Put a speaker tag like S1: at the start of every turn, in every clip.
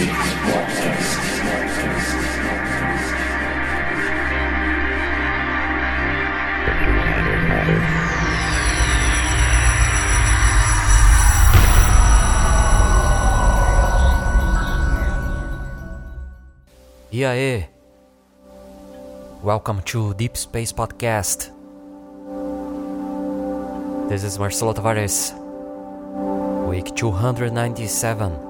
S1: E? Welcome to Deep Space Podcast. This is Marcelo Tavares. Week 297.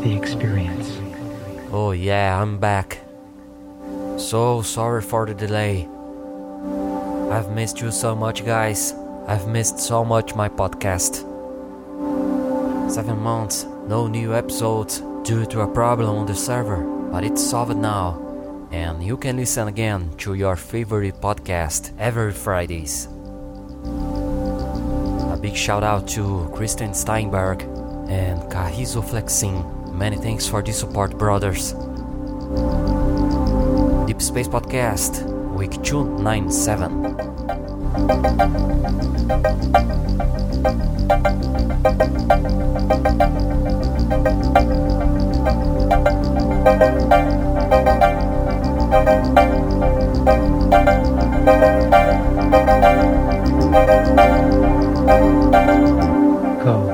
S2: The experience.
S1: Oh yeah, I'm back. So sorry for the delay. I've missed you so much, guys. I've missed so much my podcast. Seven months, no new episodes due to a problem on the server, but it's solved now. And you can listen again to your favorite podcast every Fridays. A big shout out to Kristen Steinberg and Kahizo Flexin. Many thanks for the support, brothers. Deep Space Podcast, week 297.
S2: Go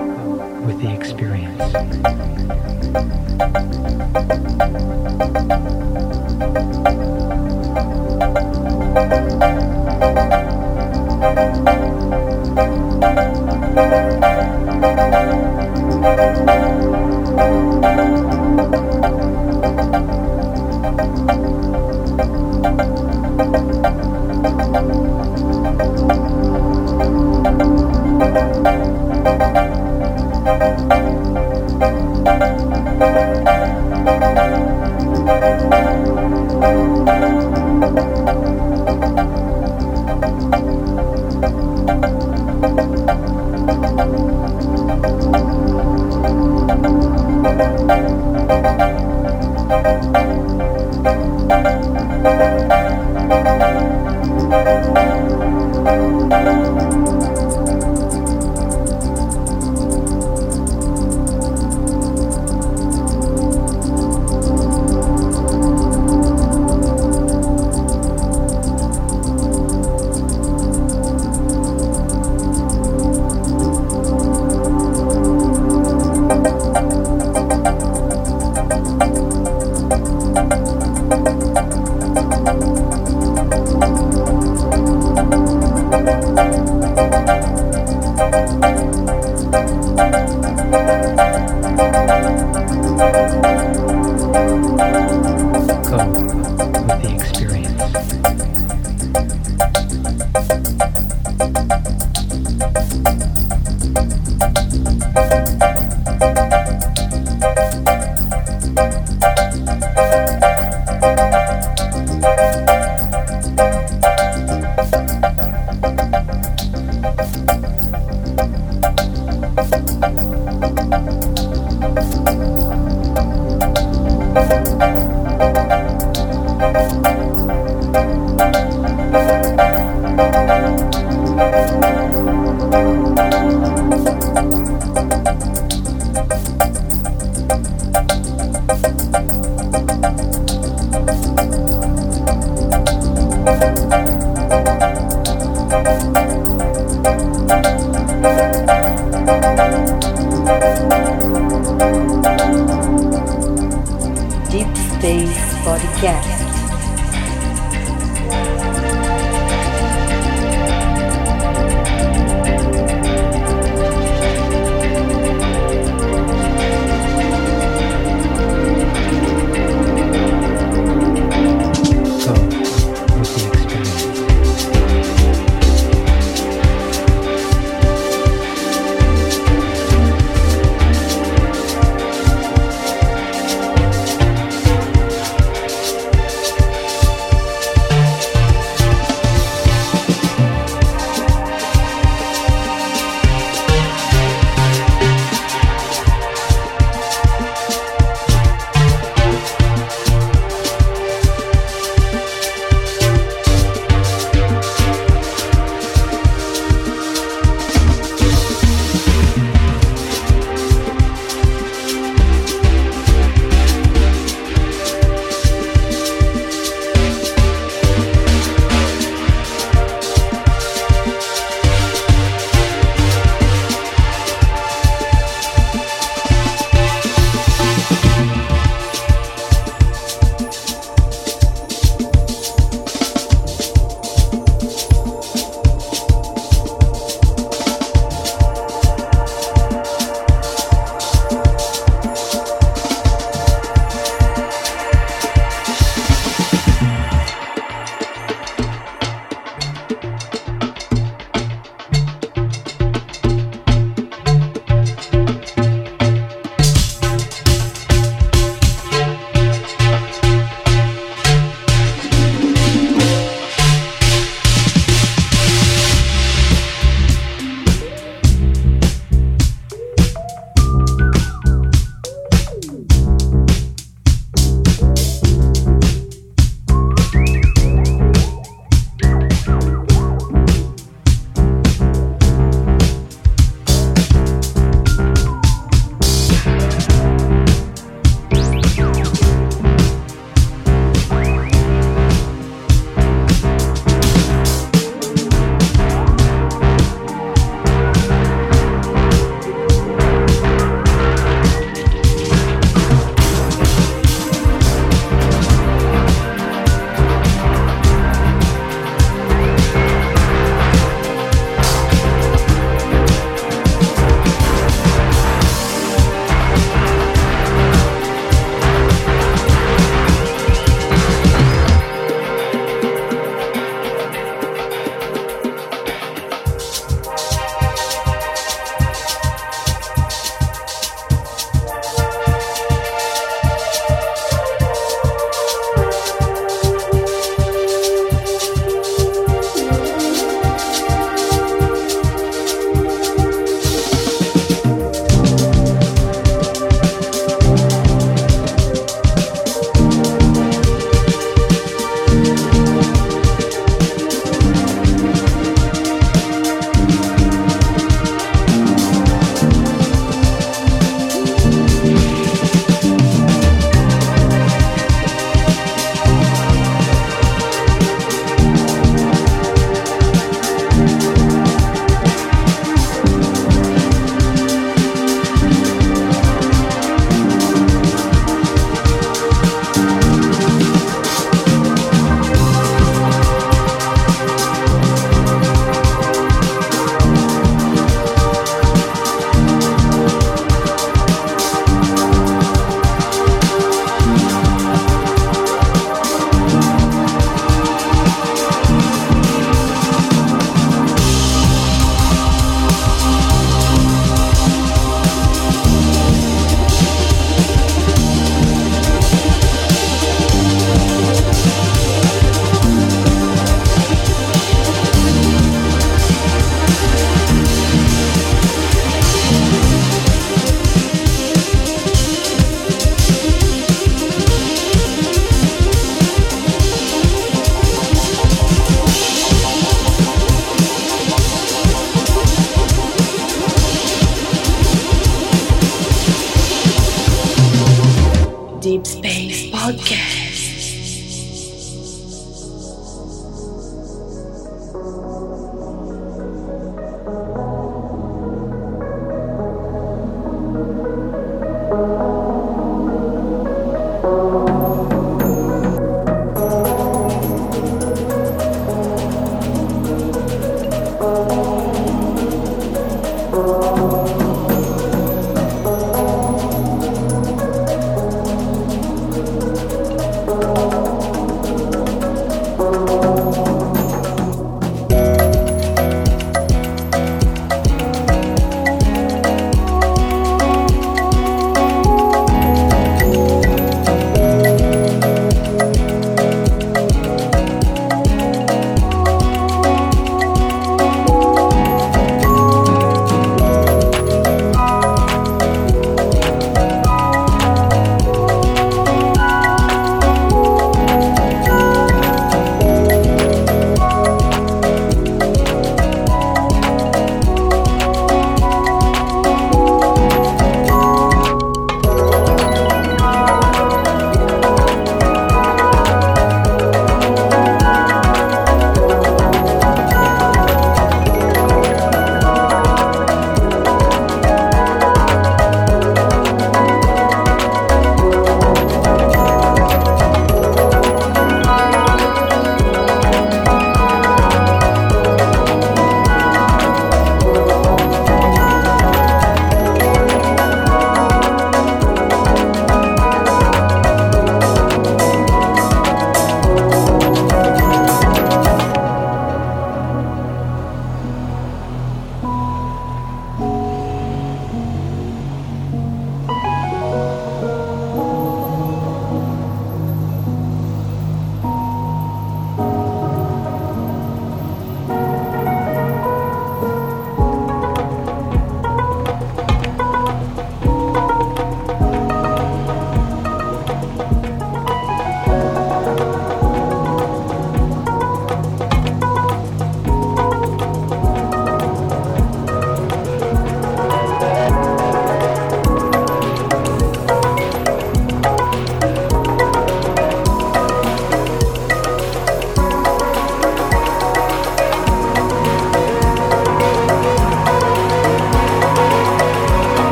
S2: with the experience. Thank
S3: you.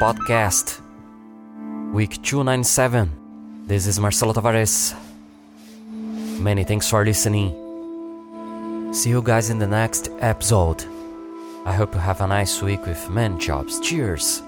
S1: Podcast, week 297. This is Marcelo Tavares. Many thanks for listening. See you guys in the next episode. I hope you have a nice week with man jobs. Cheers!